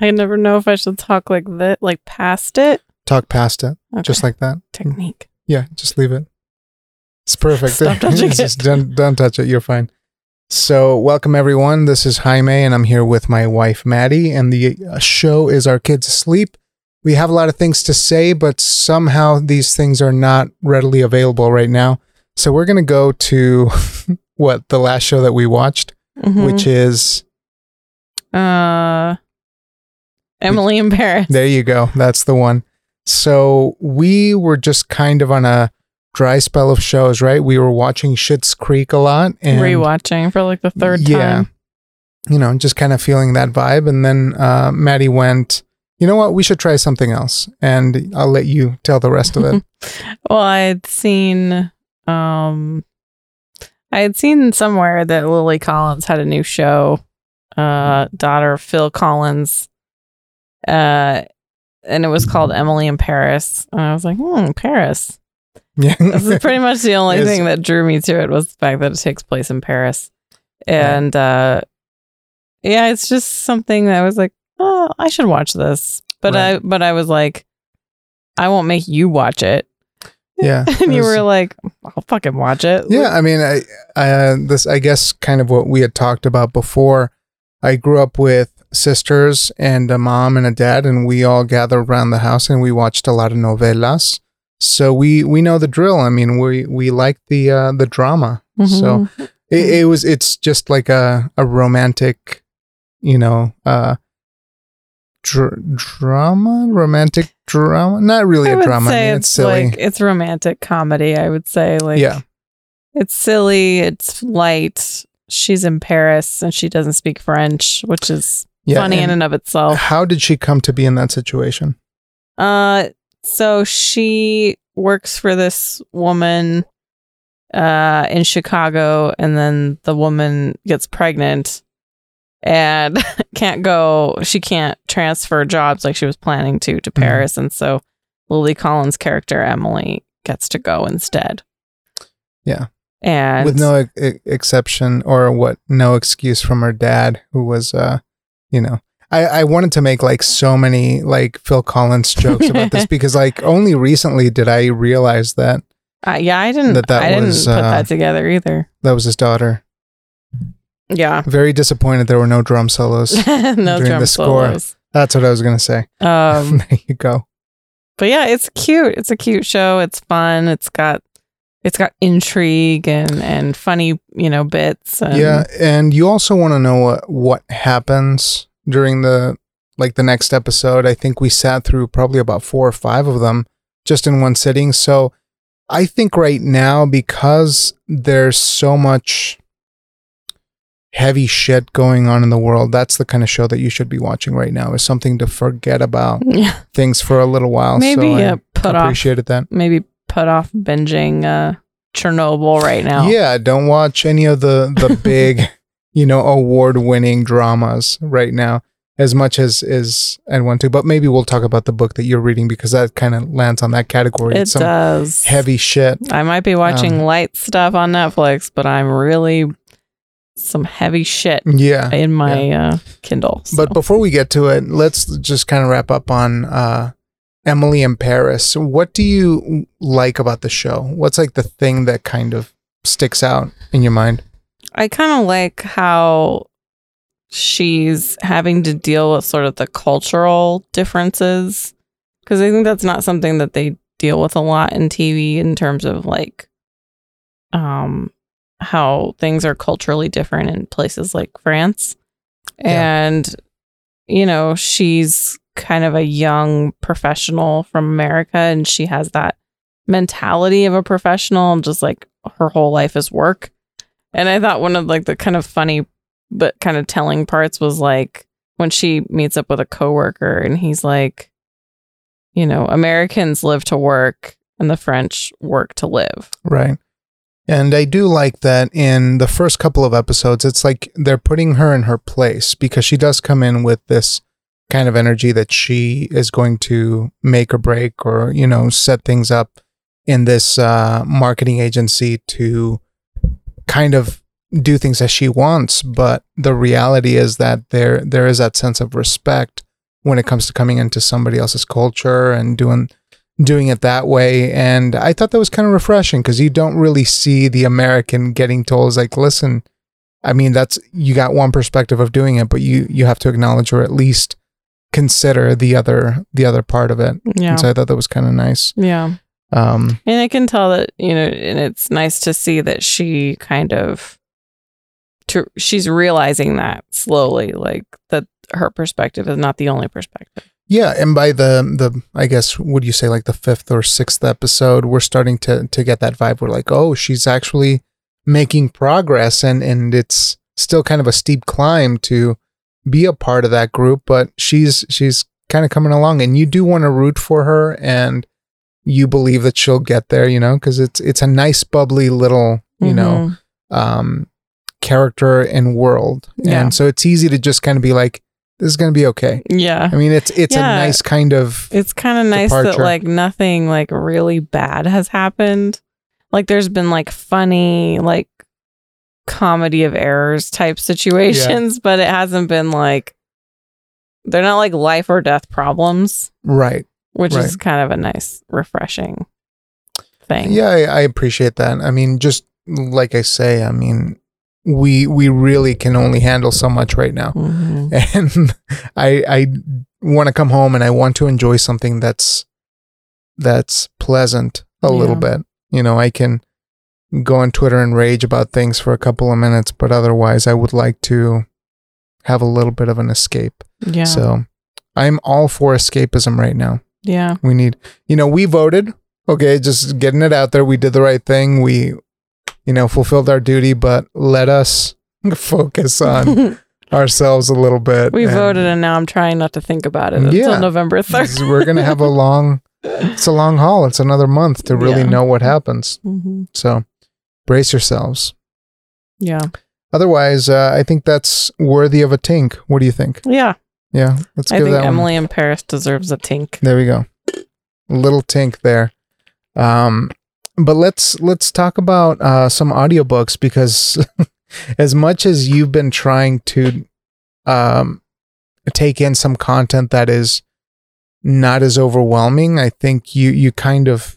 I never know if I should talk like that, like past it. Talk past it, just like that. technique. Yeah, just leave it. It's perfect. Stop touching Just it. Don't, don't touch it. You're fine. So, welcome everyone. This is Jaime, and I'm here with my wife Maddie. And the uh, show is Our Kids Asleep. We have a lot of things to say, but somehow these things are not readily available right now. So, we're going to go to what the last show that we watched, Mhm. which is uh, Emily in Paris. There you go. That's the one. So we were just kind of on a dry spell of shows, right? We were watching Schitt's Creek a lot and Rewatching for like the third yeah, time. you know, just kind of feeling that vibe. And then uh, Maddie went, you know what? We should try something else. And I'll let you tell the rest of it. Well, I had seen, um, I had seen somewhere that Lily Collins had a new show, uh, daughter of Phil Collins, uh, and it was called Emily in Paris. And I was like, hmm, Paris. yeah. This is pretty much the only Is- thing that drew me to it was the fact that it takes place in Paris. And uh yeah, it's just something that I was like, oh, I should watch this. But I but I was like, I won't make you watch it. yeah. and you was- were like, I'll fucking watch it. Yeah, I mean, I, I uh, this I guess kind of what we had talked about before. I grew up with sisters and a mom and a dad, and we all gathered around the house and we watched a lot of novelas. So we we know the drill. I mean, we we like the uh, the drama. So Mhm. it, it was it's just like a a romantic, you know, uh, dr- drama, romantic drama. Not really I a drama. I mean, it's, it's silly. like it's romantic comedy, I would say. Like yeah, it's silly, it's light. She's in Paris and she doesn't speak French, which is yeah. funny in and of itself. how did she come to be in that situation? Uh, so she works for this woman uh in Chicago and then the woman gets pregnant and can't go she can't transfer jobs like she was planning to to Mhm. Paris and so Lily Collins character Emily gets to go instead. Yeah. And with no e- exception or what no excuse from her dad who was uh you know I, I wanted to make like so many like Phil Collins jokes about this because like only recently did I realize that uh, yeah, I didn't that that I didn't was, put uh, that together either. that was his daughter. Yeah. Very disappointed there were no drum solos. no During drum the score. solos. That's what I was gonna say. Um there you go. but yeah, it's cute. It's a cute show. It's fun. It's got it's got intrigue and and funny, you know, bits. And yeah, and you also want to know what what happens during the like the next episode. I think we sat through probably about four or five of them just in one sitting. So I think right now because there's so much heavy shit going on in the world, that's the kind of show that you should be watching right now. Is something to forget about Yeah. things for a little while. maybe so I uh, put off appreciated that. maybe put off binging uh Chernobyl right now. Yeah, don't watch any of the the big, you know, award winning dramas right now as much as is I want to. But maybe we'll talk about the book that you're reading because that kind of lands on that category. It it's some does. heavy shit. I might be watching Um, light stuff on Netflix, but I'm really some heavy shit Yeah. in my uh Kindle. so. But before we get to it, let's just kind of wrap up on uh Emily in Paris. What do you like about the show? What's like the thing that kind of sticks out in your mind? I kind of like how she's having to deal with sort of the cultural differences because I think that's not something that they deal with a lot in TV in terms of like um how things are culturally different in places like France. Yeah. And you know, she's kind of a young professional from America and she has that mentality of a professional and just like her whole life is work. And I thought one of like the kind of funny but kind of telling parts was like when she meets up with a coworker and he's like, you know, Americans live to work and the French work to live. Right. And I do like that in the first couple of episodes, it's like they're putting her in her place because she does come in with this kind of energy that she is going to make or break or, you know, set things up in this uh, marketing agency to kind of do things as she wants. But the reality is that there there is that sense of respect when it comes to coming into somebody else's culture and doing doing it that way. And I thought that was kind of refreshing because you don't really see the American getting told like, listen, I mean, that's you got one perspective of doing it, but you you have to acknowledge or at least consider the other the other part of it. Yeah. And so I thought that was kind of nice. Yeah. Um, And I can tell that, you know, and it's nice to see that she kind of to, she's realizing that slowly, like that her perspective is not the only perspective. Yeah, and by the the I guess would you say like the fifth or sixth episode, we're starting to to get that vibe. We're like, oh, she's actually making progress, and and it's still kind of a steep climb to be a part of that group, but she's she's kind of coming along, and you do want to root for her, and you believe that she'll get there, you know, because it's it's a nice bubbly little you know Mhm. um character and world, Yeah. and so it's easy to just kind of be like, this is gonna be okay. Yeah. I mean, it's it's Yeah. a nice kind of It's kind of nice that like nothing like really bad has happened. Like there's been like funny like comedy of errors type situations, but it hasn't been like they're not like life or death problems, right. which is kind of a nice refreshing thing. Yeah, I, I appreciate that. I mean, just like I say, I mean, we we really can only handle so much right now, Mhm. and I I want to come home and I want to enjoy something that's that's pleasant a little bit. You know, I can go on Twitter and rage about things for a couple of minutes, but otherwise, I would like to have a little bit of an escape. Yeah. So I'm all for escapism right now. yeah. We need, you know, we voted. Okay, just getting it out there. We did the right thing. We, you know, fulfilled our duty, but let us focus on ourselves a little bit. we and voted and now I'm trying not to think about it Yeah. until November 3rd. We're going to have a long, it's a long haul. It's another month to really Yeah. know what happens. hmm So brace yourselves. Yeah. Otherwise, uh, I think that's worthy of a tink. What do you think? Yeah. Yeah, let's I give think that one. Emily in Paris deserves a tink. There we go. A little tink there. Um, but let's let's talk about uh, some audiobooks because as much as you've been trying to um, take in some content that is not as overwhelming, I think you you kind of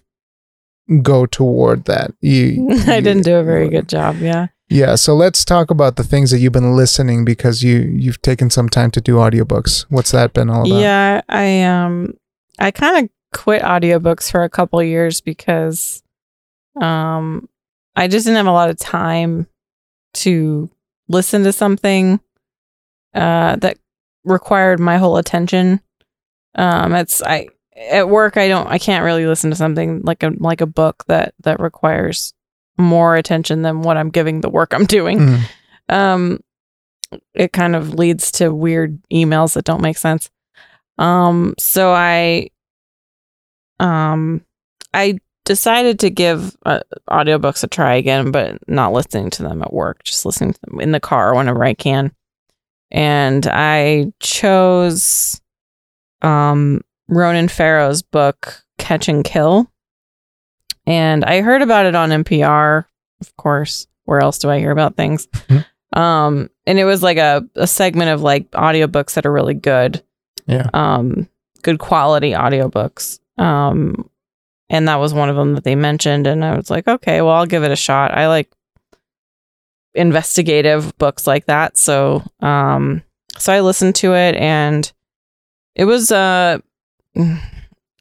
go toward that. You, I you- didn't do a very good job. Yeah. Yeah, so let's talk about the things that you've been listening because you you've taken some time to do audiobooks. What's that been all about? Yeah, I um I kind of quit audiobooks for a couple years because um I just didn't have a lot of time to listen to something uh that required my whole attention. Um it's I at work I don't I can't really listen to something like a like a book that that requires more attention than what I'm giving the work I'm doing. Mm, um it kind of leads to weird emails that don't make sense. Um so i um i decided to give uh, audiobooks a try again but not listening to them at work just listening to them in the car whenever i can. And i chose um ronan farrow's book catch and kill. And i heard about it on npr of course. Where else do i hear about things? Mhm. um and it was like a, a segment of like audiobooks that are really good. Yeah. um good quality audiobooks. Um and that was one of them that they mentioned. And i was like okay well i'll give it a shot. I like investigative books like that. So um so i listened to it and it was uh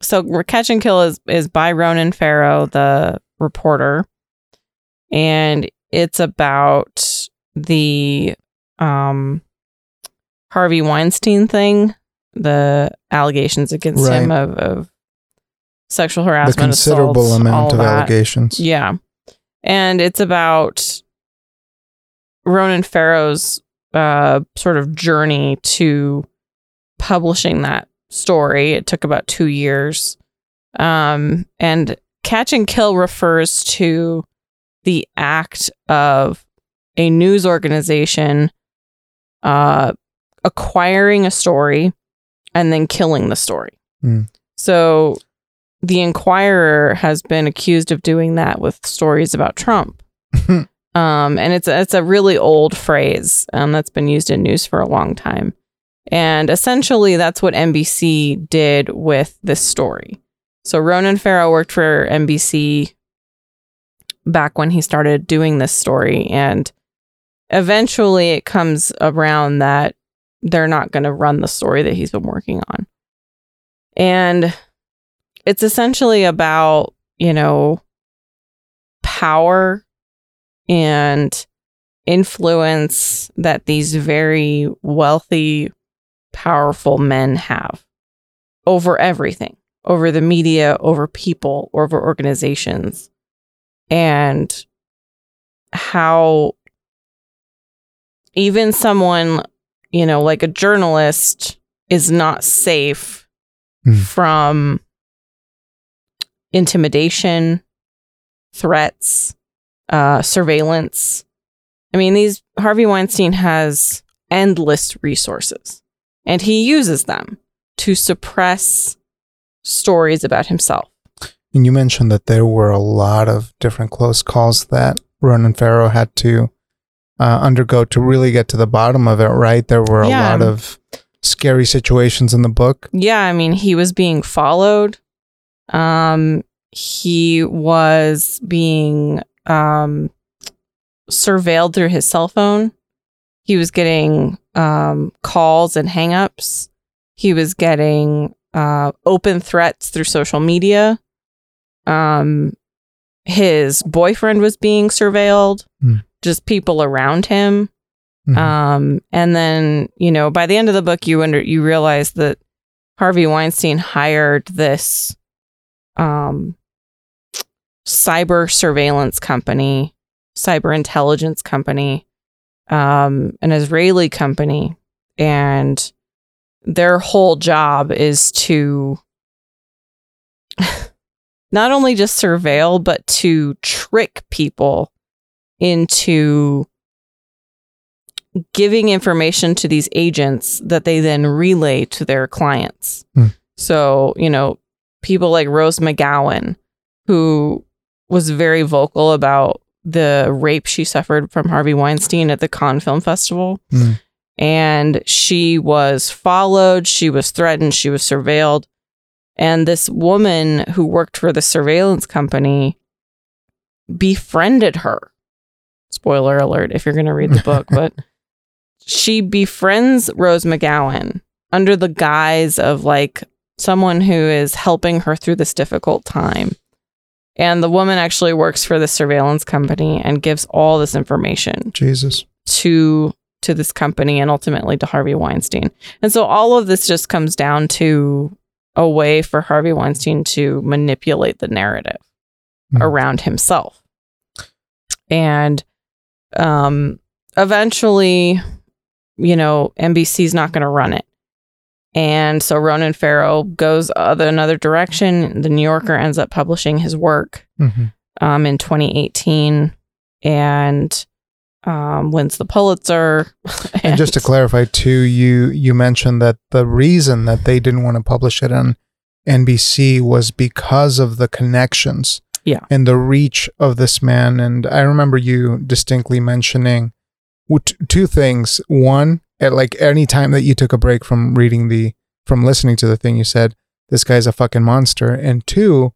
so catch and kill is is by ronan farrow the reporter and it's about the um harvey weinstein thing the allegations against him of, of sexual harassment, the considerable assaults, amount of that. allegations. Yeah. And it's about Ronan Farrow's uh, sort of journey to publishing that story. It took about two years. Um, and Catch and Kill refers to the act of a news organization uh, acquiring a story and then killing the story. Hmm. So the Enquirer has been accused of doing that with stories about Trump. um, and it's a, it's a really old phrase um, that's been used in news for a long time. And essentially, that's what NBC did with this story. So Ronan Farrow worked for NBC back when he started doing this story. And eventually, it comes around that they're not going to run the story that he's been working on. And it's essentially about, you know, power and influence that these very wealthy, powerful men have over everything, over the media, over people, over organizations, and how even someone, you know, like a journalist is not safe Hmm. from intimidation, threats, uh, surveillance. I mean, these Harvey Weinstein has endless resources, and he uses them to suppress stories about himself. And you mentioned that there were a lot of different close calls that Ronan Farrow had to uh, undergo to really get to the bottom of it, right? There were a Yeah. lot of scary situations in the book. Yeah, I mean, he was being followed. Um, he was being um, surveilled through his cell phone. He was getting um, calls and hangups. He was getting uh, open threats through social media. Um, his boyfriend was being surveilled. Hmm. Just people around him. Mhm. Um, and then you know, by the end of the book, you under you realize that Harvey Weinstein hired this um, cyber surveillance company, cyber intelligence company, um, an Israeli company, and their whole job is to not only just surveil, but to trick people into giving information to these agents that they then relay to their clients. Hmm. So, you know, people like Rose McGowan, who was very vocal about the rape she suffered from Harvey Weinstein at the Cannes Film Festival. Hmm. And she was followed, she was threatened, she was surveilled. And this woman who worked for the surveillance company befriended her. Spoiler alert if you're going to read the book, but she befriends Rose McGowan under the guise of like someone who is helping her through this difficult time. And the woman actually works for the surveillance company and gives all this information Jesus. to to this company and ultimately to Harvey Weinstein. And so all of this just comes down to a way for Harvey Weinstein to manipulate the narrative Hmm. around himself. And um eventually, you know, NBC's not going to run it. And so Ronan Farrow goes other another direction. The New Yorker ends up publishing his work Mhm. um, in 2018 and um, wins the Pulitzer. And just to clarify too, you you mentioned that the reason that they didn't want to publish it on NBC was because of the connections. Yeah. And the reach of this man. And I remember you distinctly mentioning w- two things. One, at like any time that you took a break from reading the from listening to the thing, you said, This guy's a fucking monster. And two,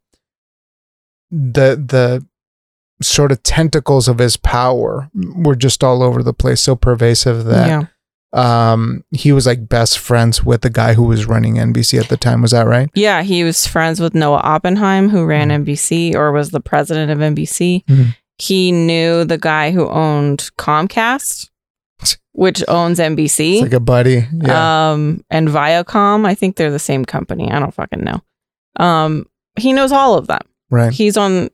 the the sort of tentacles of his power were just all over the place, so pervasive that yeah. um he was like best friends with the guy who was running NBC at the time. Was that right? Yeah, he was friends with Noah Oppenheim, who ran Mhm. NBC or was the president of NBC. Mhm. He knew the guy who owned Comcast, which owns NBC. It's like a buddy. Yeah. Um, and Viacom. I think they're the same company. I don't fucking know. Um, he knows all of them. right. He's on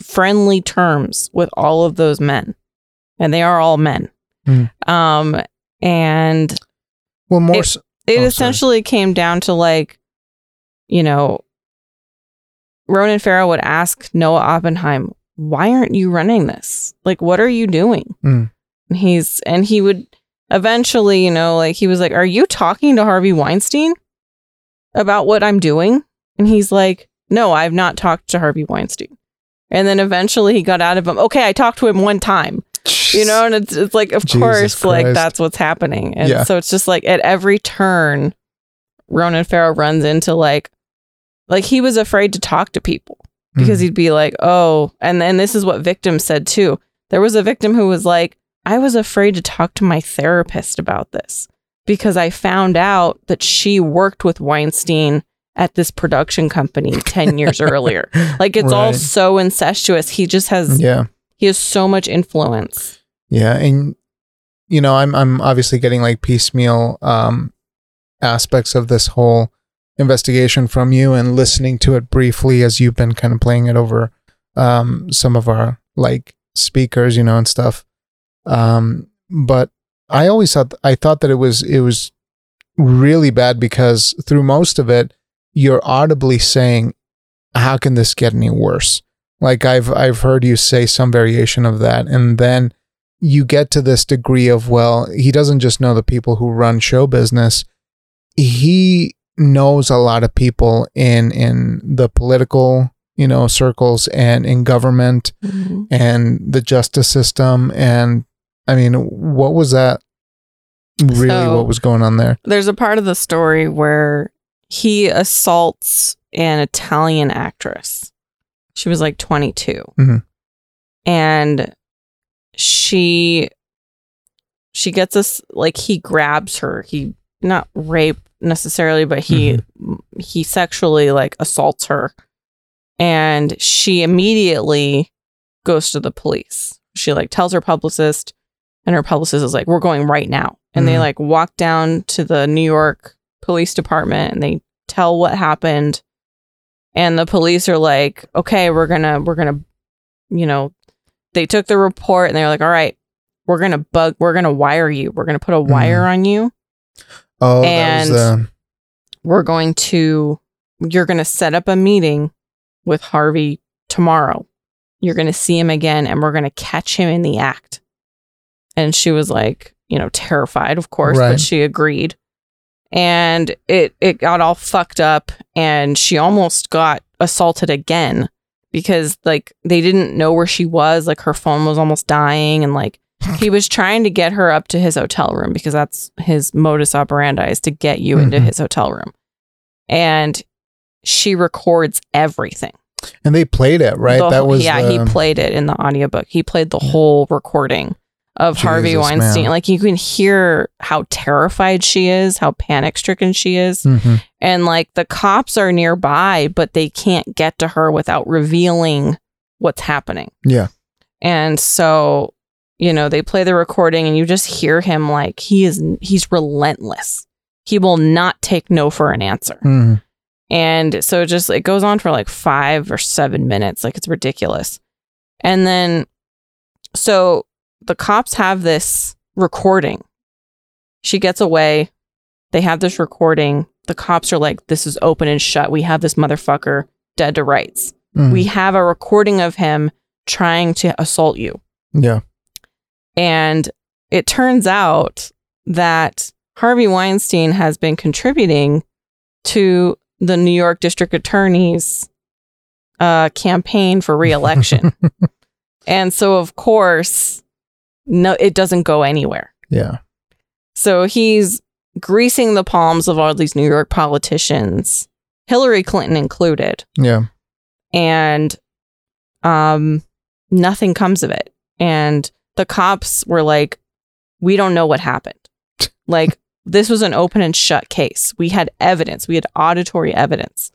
friendly terms with all of those men, and they are all men. Hmm. Um, and Well, more it- so, it Oh, sorry. essentially came down to like, you know, Ronan Farrow would ask Noah Oppenheim, "Why aren't you running this? Like, what are you doing?" Mm. And he's and he would eventually, you know, like he was like, "Are you talking to Harvey Weinstein about what I'm doing?" And he's like, "No, I've not talked to Harvey Weinstein." And then eventually he got out of him. Okay, I talked to him one time. you know, and it's it's like of Jesus course, like that's what's happening. And Yeah. so it's just like at every turn, Ronan Farrow runs into like like he was afraid to talk to people because Mhm. he'd be like, oh, and then this is what victims said too. There was a victim who was like, I was afraid to talk to my therapist about this because I found out that she worked with Weinstein at this production company 10 years earlier. Like it's all so incestuous. He just has yeah. he has so much influence. Yeah, and you know, I'm I'm obviously getting like piecemeal um aspects of this whole investigation from you and listening to it briefly as you've been kind of playing it over um some of our like speakers, you know, and stuff. Um but I always thought I thought that it was it was really bad because through most of it you're audibly saying how can this get any worse? Like I've I've heard you say some variation of that and then you get to this degree of well he doesn't just know the people who run show business he knows a lot of people in in the political you know circles and in government and the justice system and i mean what was that really So- what was going on there There's a part of the story where he assaults an Italian actress. She was like 22. Mhm. And she she gets us like he grabs her. He not rape necessarily, but he he sexually like assaults her. And she immediately goes to the police. She like tells her publicist and her publicist is like, "We're going right now." And they Mhm. like walk down to the New York Police Department and they tell what happened. And the police are like, "Okay, we're gonna, we're gonna, you know." They took the report and they're like, "All right, we're gonna bug, we're gonna wire you. We're gonna put a wire on you. oh And- was We're going to, you're gonna set up a meeting with Harvey tomorrow. You're gonna see him again, and we're gonna catch him in the act." And she was like, you know, terrified, of course, Right. but she agreed. And it it got all fucked up and she almost got assaulted again because like they didn't know where she was, like her phone was almost dying and like he was trying to get her up to his hotel room because that's his modus operandi is to get you into Mhm. his hotel room. And she records everything. and they played it right The that was yeah, the, he played it in the audiobook. He played the whole recording of Harvey Weinstein. man. Like you can hear how terrified she is, how panic stricken she is. Mhm. And like the cops are nearby, but they can't get to her without revealing what's happening. yeah And so, you know, they play the recording and you just hear him like he is he's relentless. He will not take no for an answer. Mhm. And so it just it goes on for like 5 or 7 minutes, like it's ridiculous. And then so the cops have this recording. She gets away. They have this recording. The cops are like this is open and shut. We have this motherfucker dead to rights. Mhm. We have a recording of him trying to assault you. yeah And it turns out that Harvey Weinstein has been contributing to the New York District Attorney's uh, campaign for reelection. and so, of course, no, it doesn't go anywhere. yeah. So he's greasing the palms of all these New York politicians, Hillary Clinton included. Yeah. And um nothing comes of it. And the cops were like we don't know what happened. Like this was an open and shut case. We had evidence. We had auditory evidence.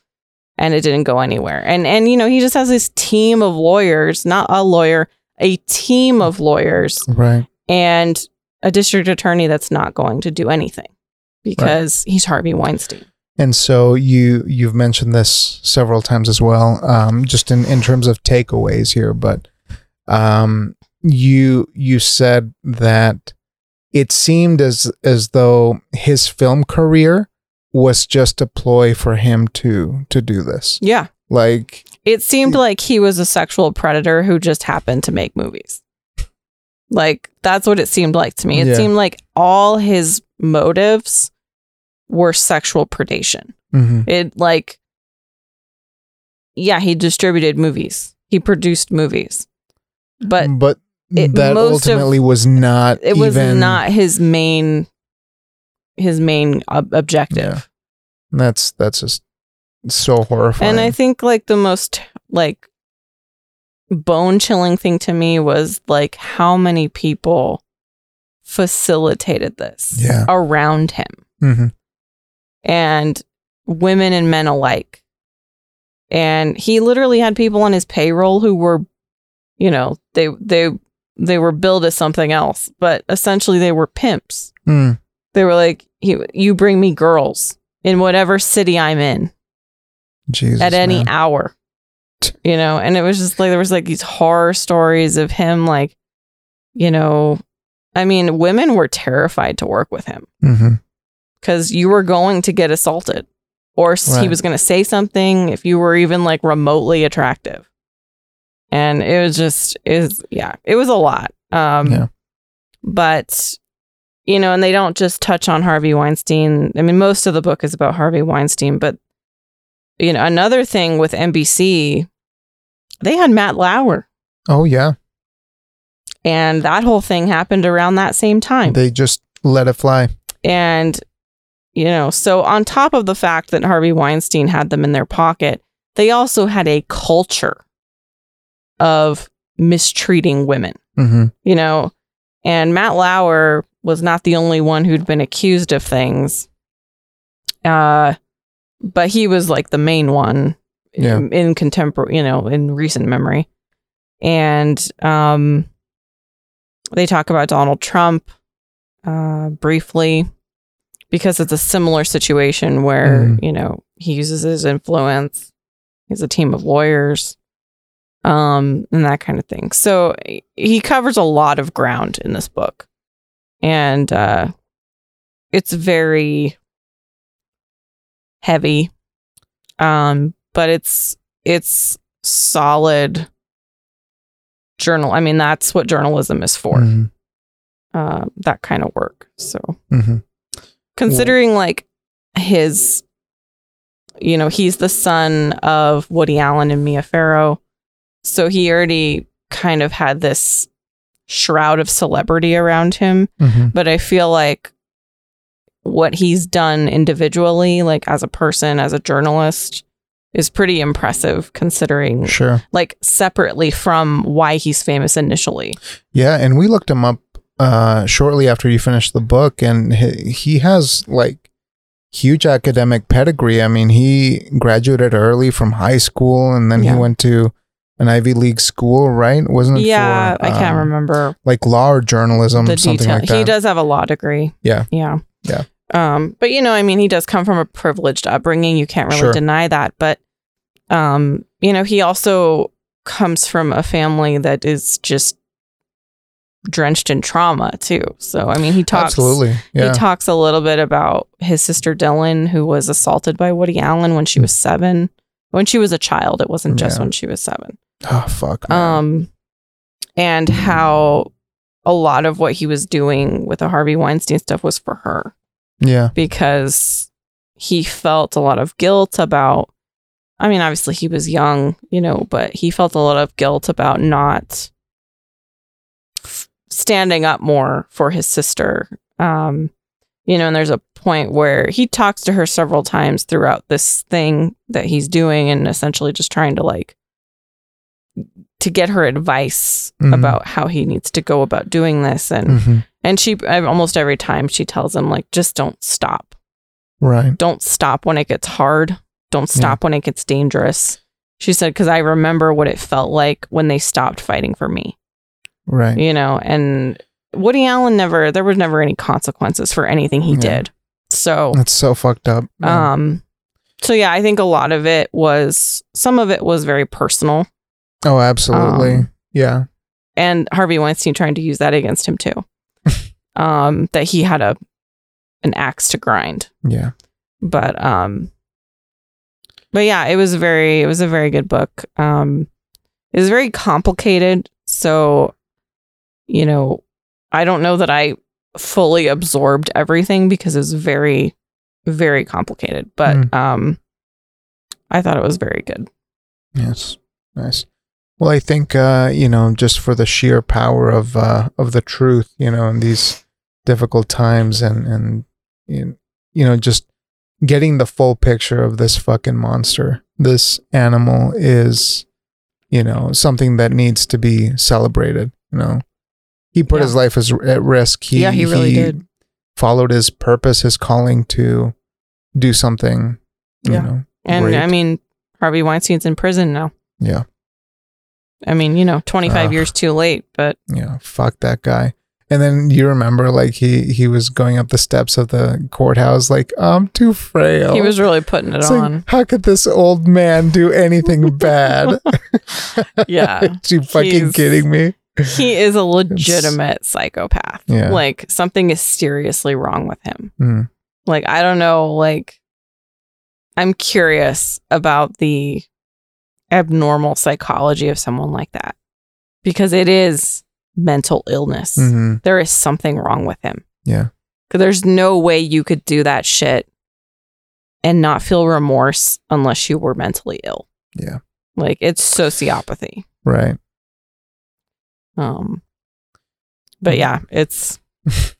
And it didn't go anywhere. And and you know he just has this team of lawyers not a lawyer a team of lawyers right and a district attorney that's not going to do anything because he's Harvey Weinstein And so you you've mentioned this several times as well, um, just in, in terms of takeaways here. But um, you you said that it seemed as as though his film career was just a ploy for him to to do this. yeah Like It seemed like he was a sexual predator who just happened to make movies. Like that's what it seemed like to me. It Yeah. seemed like all his motives were sexual predation. mhm, It like yeah, he distributed movies. He produced movies. But but It- that most of- ultimately was not it was even not his main his main ob- objective. that's that's just so horrifying. And I think like the most like bone chilling thing to me was like how many people facilitated this Yeah. around him hmm and women and men alike. And he literally had people on his payroll who were, you know, they they they were billed as something else, but essentially they were pimps. Mm. They were like, he, "You bring me girls in whatever city I'm in Jesus, at any man. hour," you know. And it was just like there was like these horror stories of him, like, you know, I mean, women were terrified to work with him Mhm. because you were going to get assaulted or s he was going to say something if you were even like remotely attractive and it was just is yeah it was a lot um Yeah. but you know and they don't just touch on harvey weinstein i mean most of the book is about harvey weinstein but you know another thing with nbc they had matt lauer. Oh yeah, and that whole thing happened around that same time. They just let it fly. And, you know, so on top of the fact that Harvey Weinstein had them in their pocket, they also had a culture of mistreating women, hmm you know, and Matt Lauer was not the only one who'd been accused of things. Uh, but he was like the main one Yeah. in, in contemporary, you know, in recent memory. And um, they talk about Donald Trump uh, briefly because it's a similar situation where, Mhm. you know, he uses his influence. He's a team of lawyers um, and that kind of thing. So he covers a lot of ground in this book. And uh, it's very heavy. Um but it's it's solid journal i mean that's what journalism is for. Hmm uh, that kind of work so. Hmm considering like his you know he's the son of woody allen and mia farrow so he already kind of had this shroud of celebrity around him. Hmm but I feel like what he's done individually, like as a person, as a journalist, is pretty impressive considering, Sure. like, separately from why he's famous initially. Yeah, and we looked him up uh, shortly after you finished the book, and he, he has like huge academic pedigree. I mean, he graduated early from high school, and then Yeah. he went to an Ivy League school, right? Wasn't it? Yeah, for, I can't um, remember Like law or journalism, the something detail. like that. he does have a law degree. Yeah. Yeah. Yeah. Um, but you know, I mean, he does come from a privileged upbringing. You can't really Sure. deny that. But um, you know, he also comes from a family that is just drenched in trauma too. So I mean, he talks Absolutely. Yeah. He talks a little bit about his sister Dylan, who was assaulted by Woody Allen when she was seven. When she was a child, it wasn't just Yeah. when she was seven. oh fuck. man. Um, and how a lot of what he was doing with the Harvey Weinstein stuff was for her yeah. because he felt a lot of guilt about. I mean, obviously he was young, you know, but he felt a lot of guilt about not standing up more for his sister. Um, you know, and there's a point where he talks to her several times throughout this thing that he's doing and essentially just trying to like to get her advice Mhm. about how he needs to go about doing this and Mhm. and she almost every time she tells him like just don't stop Right. don't stop when it gets hard. Don't Yeah. stop when it gets dangerous. She said, because I remember what it felt like when they stopped fighting for me, Right. you know, and Woody Allen never, there was never any consequences for anything he Yeah. did. So, That's so fucked up. man. um, so yeah, I think a lot of it was, some of it was very personal. Oh, absolutely. um, yeah. And Harvey Weinstein trying to use that against him too. um, that he had a, an axe to grind. Yeah. but um but yeah it was a very it was a very good book um it was very complicated so you know i don't know that i fully absorbed everything because it was very very complicated but Mm. um i thought it was very good Yes. Nice. Well, I think uh, you know, just for the sheer power of uh, of the truth, you know, in these difficult times, and and you know, just getting the full picture of this fucking monster, this animal is, you know, something that needs to be celebrated. You know, he put Yeah. his life as, at risk. He, yeah, he really did. Followed his purpose, his calling to do something. You Yeah. know, And great. I mean, Harvey Weinstein's in prison now. yeah, I mean, you know, 25 Ugh. years too late, but yeah, fuck that guy. And then you remember, like he he was going up the steps of the courthouse, like I'm too frail. he was really putting it It's like, on. how could this old man do anything bad? Yeah. Are you fucking kidding me? he is a legitimate psychopath. Yeah. Like something is seriously wrong with him. Mm. Like I don't know, like I'm curious about the abnormal psychology of someone like that because it is mental illness. hmm There is something wrong with him. Yeah. Cuz there's no way you could do that shit and not feel remorse unless you were mentally ill. Yeah. Like it's sociopathy. Right. Um but yeah, it's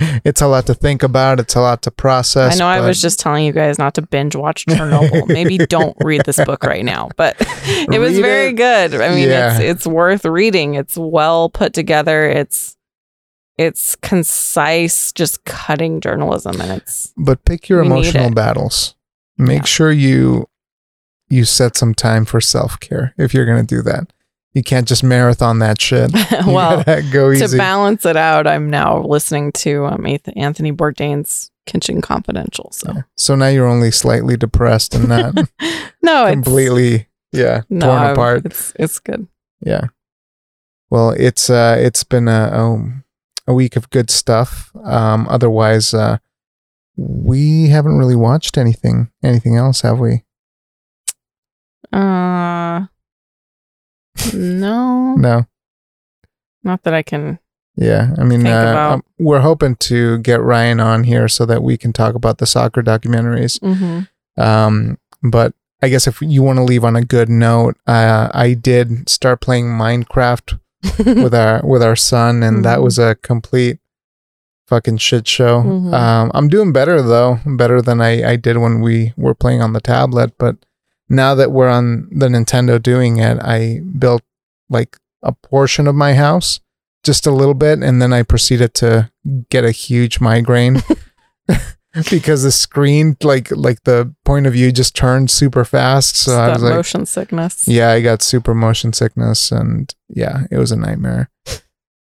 It's a lot to think about. It's a lot to process. I know I was just telling you guys not to binge watch Chernobyl. Maybe don't read this book right now, but it was very it. good. I mean, Yeah. it's it's worth reading. It's well put together. It's it's concise, just cutting journalism, and it's but pick your emotional battles. Make Yeah. sure you you set some time for self care if you're gonna do that. You can't just marathon that shit. Well gotta to balance it out. I'm now listening to um, Anthony Bourdain's Kitchen Confidential. So Yeah. So now you're only slightly depressed and not no, it's completely yeah no, torn I'm- apart. It's it's good. Yeah. Well, it's uh it's been a um, a week of good stuff. Um otherwise uh we haven't really watched anything anything else, have we? Uh, no, No. not that I can. Yeah. I mean uh, um, we're hoping to get Ryan on here so that we can talk about the soccer documentaries. Mm-hmm. Um but I guess if you want to leave on a good note, uh, I did start playing Minecraft with our with our son, and that Mhm. was a complete fucking shit show. Mhm. Um, I'm doing better though, better than I I did when we were playing on the tablet. But now that we're on the Nintendo doing it, I built like a portion of my house, just a little bit, and then I proceeded to get a huge migraine. because the screen like like the point of view just turned super fast so i was like motion sickness. yeah, I got super motion sickness and yeah, it was a nightmare.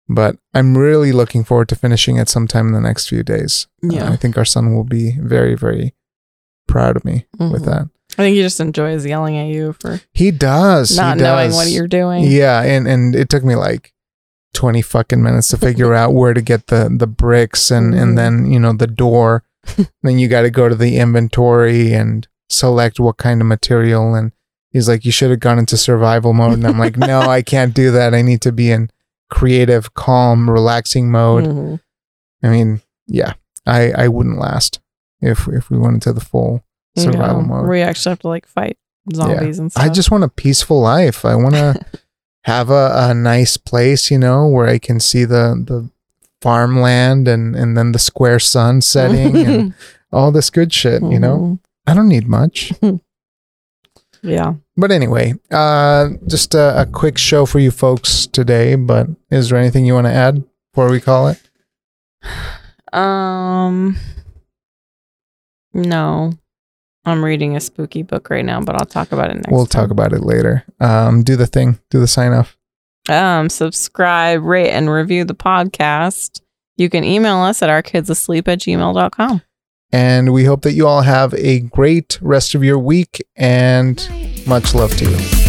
But I'm really looking forward to finishing it sometime in the next few days. Uh, Yeah. I think our son will be very, very proud of me with Mhm. that. I think he just enjoys yelling at you for He does. not he knowing does. what you're doing. Yeah, and and it took me like 20 fucking minutes to figure out where to get the the bricks and and then, you know, the door. then you got to go to the inventory and select what kind of material and he's like you should have gone into survival mode and I'm like no, I can't do that. I need to be in creative, calm, relaxing mode. Mhm. I mean, yeah. I I wouldn't last if if we went into the full survival Yeah, mode. Where you actually have to like fight zombies and stuff. I just want a peaceful life. I want to have a, a nice place, you know, where I can see the the farmland and and then the square sun setting and all this good shit, you know. Mhm. I don't need much. Yeah. But anyway, uh just a, a quick show for you folks today, but is there anything you want to add before we call it? Um. No, I'm reading a spooky book right now, but I'll talk about it next. we'll talk about it later. Um do the thing, do the sign off. um subscribe, rate, and review the podcast. You can email us at ourkidsasleep at gmail.com. And we hope that you all have a great rest of your week and much love to you.